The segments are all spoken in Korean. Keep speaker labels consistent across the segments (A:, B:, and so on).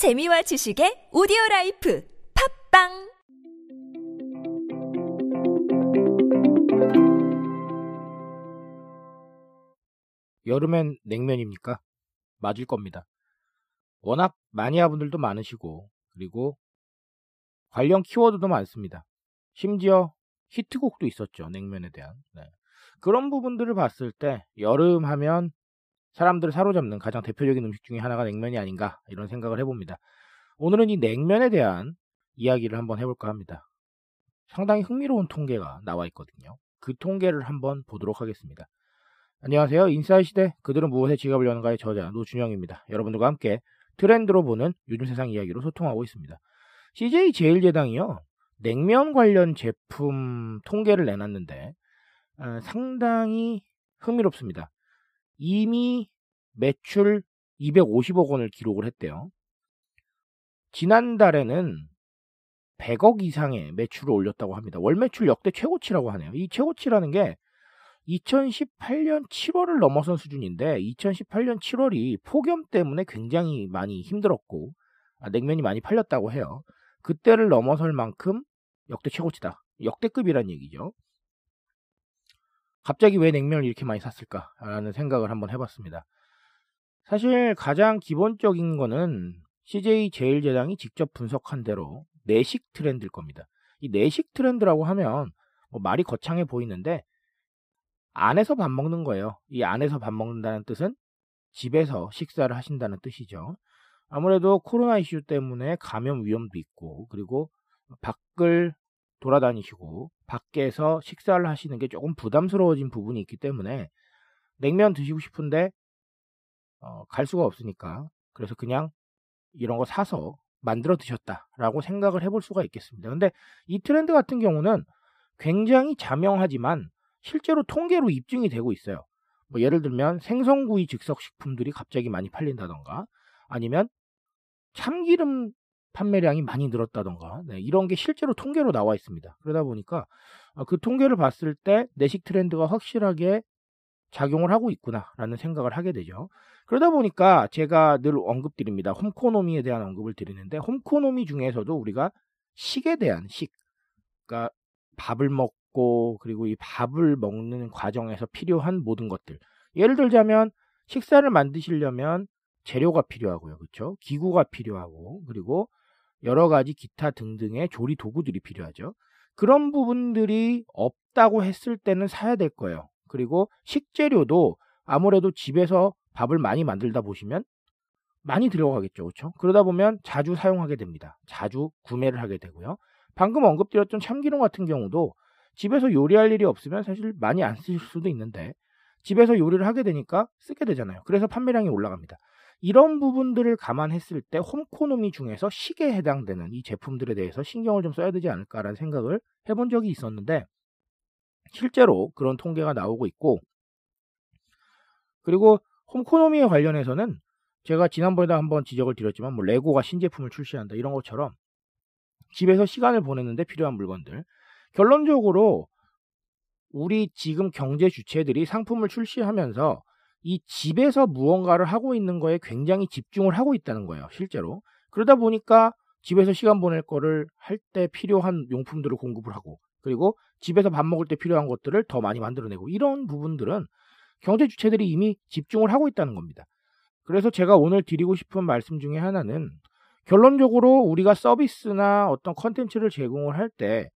A: 재미와 지식의 오디오 라이프 팟빵
B: 여름엔 냉면입니까? 맞을 겁니다. 워낙 마니아분들도 많으시고 그리고 관련 키워드도 많습니다. 심지어 히트곡도 있었죠. 냉면에 대한. 네. 그런 부분들을 봤을 때 여름 하면 사람들을 사로잡는 가장 대표적인 음식 중에 하나가 냉면이 아닌가 이런 생각을 해봅니다. 오늘은 이 냉면에 대한 이야기를 한번 해볼까 합니다. 상당히 흥미로운 통계가 나와 있거든요. 그 통계를 한번 보도록 하겠습니다. 안녕하세요. 인사이 시대 그들은 무엇에 지갑을 여는가의 저자 노준영입니다. 여러분들과 함께 트렌드로 보는 요즘 세상 이야기로 소통하고 있습니다. CJ 제일제당이요. 냉면 관련 제품 통계를 내놨는데 어, 상당히 흥미롭습니다. 이미 매출 250억 원을 기록을 했대요. 지난달에는 100억 이상의 매출을 올렸다고 합니다. 월 매출 역대 최고치라고 하네요. 이 최고치라는 게 2018년 7월을 넘어선 수준인데 2018년 7월이 폭염 때문에 굉장히 많이 힘들었고 아, 냉면이 많이 팔렸다고 해요. 그때를 넘어설 만큼 역대 최고치다. 역대급이란 얘기죠. 갑자기 왜 냉면을 이렇게 많이 샀을까라는 생각을 한번 해봤습니다. 사실 가장 기본적인 거는 CJ 제일제당이 직접 분석한 대로 내식 트렌드일 겁니다. 이 내식 트렌드라고 하면 뭐 말이 거창해 보이는데 안에서 밥 먹는 거예요. 이 안에서 밥 먹는다는 뜻은 집에서 식사를 하신다는 뜻이죠. 아무래도 코로나 이슈 때문에 감염 위험도 있고 그리고 밖을 돌아다니시고 밖에서 식사를 하시는 게 조금 부담스러워진 부분이 있기 때문에 냉면 드시고 싶은데 어, 갈 수가 없으니까 그래서 그냥 이런 거 사서 만들어 드셨다라고 생각을 해볼 수가 있겠습니다. 근데 이 트렌드 같은 경우는 굉장히 자명하지만 실제로 통계로 입증이 되고 있어요. 뭐 예를 들면 생선구이 즉석식품들이 갑자기 많이 팔린다던가 아니면 참기름 판매량이 많이 늘었다던가 네, 이런 게 실제로 통계로 나와 있습니다. 그러다 보니까 어, 그 통계를 봤을 때 내식 트렌드가 확실하게 작용을 하고 있구나라는 생각을 하게 되죠. 그러다 보니까 제가 늘 언급드립니다. 홈코노미에 대한 언급을 드리는데 홈코노미 중에서도 우리가 식에 대한 식, 그러니까 밥을 먹고 그리고 이 밥을 먹는 과정에서 필요한 모든 것들. 예를 들자면 식사를 만드시려면 재료가 필요하고요. 그렇죠? 기구가 필요하고 그리고 여러 가지 기타 등등의 조리 도구들이 필요하죠. 그런 부분들이 없다고 했을 때는 사야 될 거예요. 그리고 식재료도 아무래도 집에서 밥을 많이 만들다 보시면 많이 들어가겠죠. 그렇죠? 그러다 보면 자주 사용하게 됩니다. 자주 구매를 하게 되고요. 방금 언급드렸던 참기름 같은 경우도 집에서 요리할 일이 없으면 사실 많이 안 쓰실 수도 있는데 집에서 요리를 하게 되니까 쓰게 되잖아요. 그래서 판매량이 올라갑니다. 이런 부분들을 감안했을 때 홈코노미 중에서 식에 해당되는 이 제품들에 대해서 신경을 좀 써야 되지 않을까라는 생각을 해본 적이 있었는데 실제로 그런 통계가 나오고 있고 그리고 홈코노미에 관련해서는 제가 지난번에도 한번 지적을 드렸지만 뭐 레고가 신제품을 출시한다 이런 것처럼 집에서 시간을 보내는데 필요한 물건들. 결론적으로 우리 지금 경제 주체들이 상품을 출시하면서 이 집에서 무언가를 하고 있는 거에 굉장히 집중을 하고 있다는 거예요, 실제로. 그러다 보니까 집에서 시간 보낼 거를 할 때 필요한 용품들을 공급을 하고, 그리고 집에서 밥 먹을 때 필요한 것들을 더 많이 만들어내고, 이런 부분들은 경제 주체들이 이미 집중을 하고 있다는 겁니다. 그래서 제가 오늘 드리고 싶은 말씀 중에 하나는 결론적으로 우리가 서비스나 어떤 컨텐츠를 제공을 할 때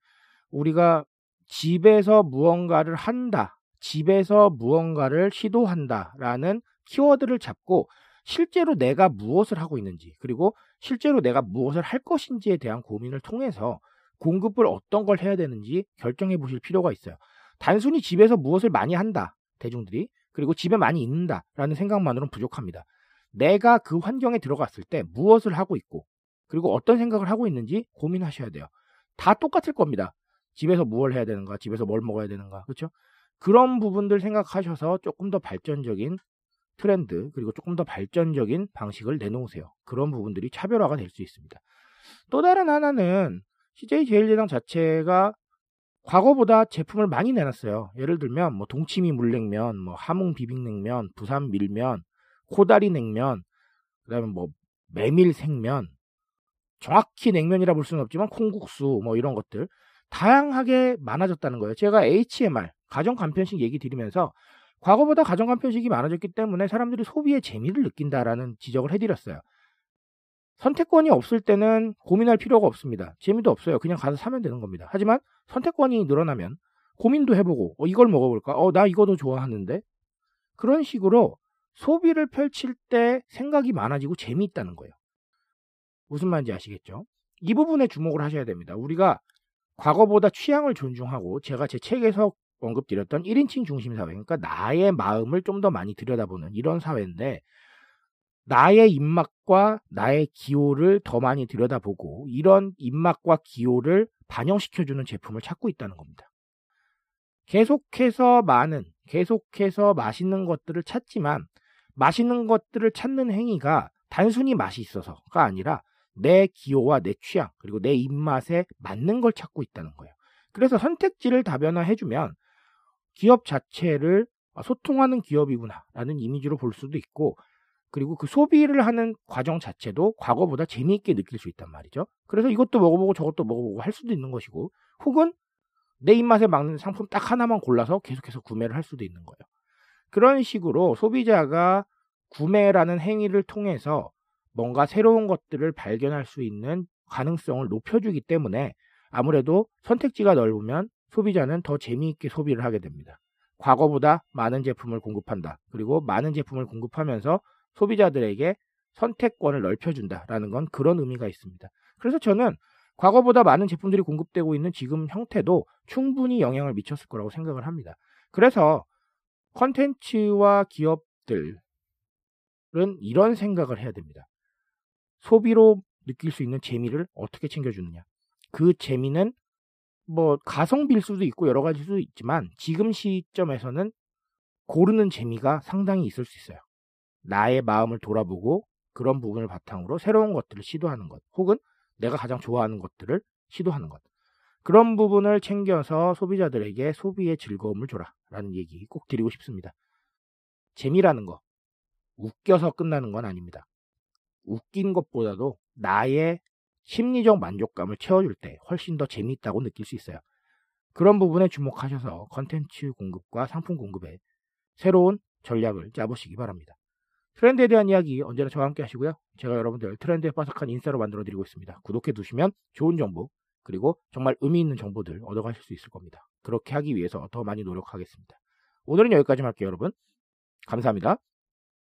B: 우리가 집에서 무언가를 한다. 집에서 무언가를 시도한다라는 키워드를 잡고 실제로 내가 무엇을 하고 있는지 그리고 실제로 내가 무엇을 할 것인지에 대한 고민을 통해서 공급을 어떤 걸 해야 되는지 결정해 보실 필요가 있어요. 단순히 집에서 무엇을 많이 한다 대중들이 그리고 집에 많이 있는다라는 생각만으로는 부족합니다. 내가 그 환경에 들어갔을 때 무엇을 하고 있고 그리고 어떤 생각을 하고 있는지 고민하셔야 돼요. 다 똑같을 겁니다. 집에서 무엇을 해야 되는가, 집에서 뭘 먹어야 되는가, 그렇죠? 그런 부분들 생각하셔서 조금 더 발전적인 트렌드 그리고 조금 더 발전적인 방식을 내놓으세요. 그런 부분들이 차별화가 될 수 있습니다. 또 다른 하나는 CJ 제일제당 자체가 과거보다 제품을 많이 내놨어요. 예를 들면 뭐 동치미 물냉면, 뭐 함흥 비빔냉면, 부산 밀면, 코다리 냉면, 그다음에 뭐 메밀 생면, 정확히 냉면이라 볼 수는 없지만 콩국수 뭐 이런 것들 다양하게 많아졌다는 거예요. 제가 HMR 가정 간편식 얘기 드리면서 과거보다 가정 간편식이 많아졌기 때문에 사람들이 소비의 재미를 느낀다라는 지적을 해드렸어요. 선택권이 없을 때는 고민할 필요가 없습니다. 재미도 없어요. 그냥 가서 사면 되는 겁니다. 하지만 선택권이 늘어나면 고민도 해보고 어, 이걸 먹어볼까? 어, 나 이거도 좋아하는데 그런 식으로 소비를 펼칠 때 생각이 많아지고 재미있다는 거예요. 무슨 말인지 아시겠죠? 이 부분에 주목을 하셔야 됩니다. 우리가 과거보다 취향을 존중하고 제가 제 책에서 언급드렸던 1인칭 중심 사회, 그러니까 나의 마음을 좀 더 많이 들여다보는 이런 사회인데 나의 입맛과 나의 기호를 더 많이 들여다보고 이런 입맛과 기호를 반영시켜주는 제품을 찾고 있다는 겁니다. 계속해서 많은, 계속해서 맛있는 것들을 찾지만 맛있는 것들을 찾는 행위가 단순히 맛이 있어서가 아니라 내 기호와 내 취향, 그리고 내 입맛에 맞는 걸 찾고 있다는 거예요. 그래서 선택지를 다변화해주면 기업 자체를 소통하는 기업이구나라는 이미지로 볼 수도 있고 그리고 그 소비를 하는 과정 자체도 과거보다 재미있게 느낄 수 있단 말이죠. 그래서 이것도 먹어보고 저것도 먹어보고 할 수도 있는 것이고 혹은 내 입맛에 맞는 상품 딱 하나만 골라서 계속해서 구매를 할 수도 있는 거예요. 그런 식으로 소비자가 구매라는 행위를 통해서 뭔가 새로운 것들을 발견할 수 있는 가능성을 높여주기 때문에 아무래도 선택지가 넓으면 소비자는 더 재미있게 소비를 하게 됩니다. 과거보다 많은 제품을 공급한다. 그리고 많은 제품을 공급하면서 소비자들에게 선택권을 넓혀준다라는 건 그런 의미가 있습니다. 그래서 저는 과거보다 많은 제품들이 공급되고 있는 지금 형태도 충분히 영향을 미쳤을 거라고 생각을 합니다. 그래서 컨텐츠와 기업들은 이런 생각을 해야 됩니다. 소비로 느낄 수 있는 재미를 어떻게 챙겨주느냐. 그 재미는 뭐 가성비일 수도 있고 여러 가지일 수도 있지만 지금 시점에서는 고르는 재미가 상당히 있을 수 있어요. 나의 마음을 돌아보고 그런 부분을 바탕으로 새로운 것들을 시도하는 것, 혹은 내가 가장 좋아하는 것들을 시도하는 것. 그런 부분을 챙겨서 소비자들에게 소비의 즐거움을 줘라. 라는 얘기 꼭 드리고 싶습니다. 재미라는 거, 웃겨서 끝나는 건 아닙니다. 웃긴 것보다도 나의 심리적 만족감을 채워줄 때 훨씬 더 재미있다고 느낄 수 있어요. 그런 부분에 주목하셔서 컨텐츠 공급과 상품 공급에 새로운 전략을 짜보시기 바랍니다. 트렌드에 대한 이야기 언제나 저와 함께 하시고요. 제가 여러분들 트렌드에 빠삭한 인싸로 만들어 드리고 있습니다. 구독해 두시면 좋은 정보 그리고 정말 의미 있는 정보들 얻어가실 수 있을 겁니다. 그렇게 하기 위해서 더 많이 노력하겠습니다. 오늘은 여기까지 할게요, 여러분. 감사합니다.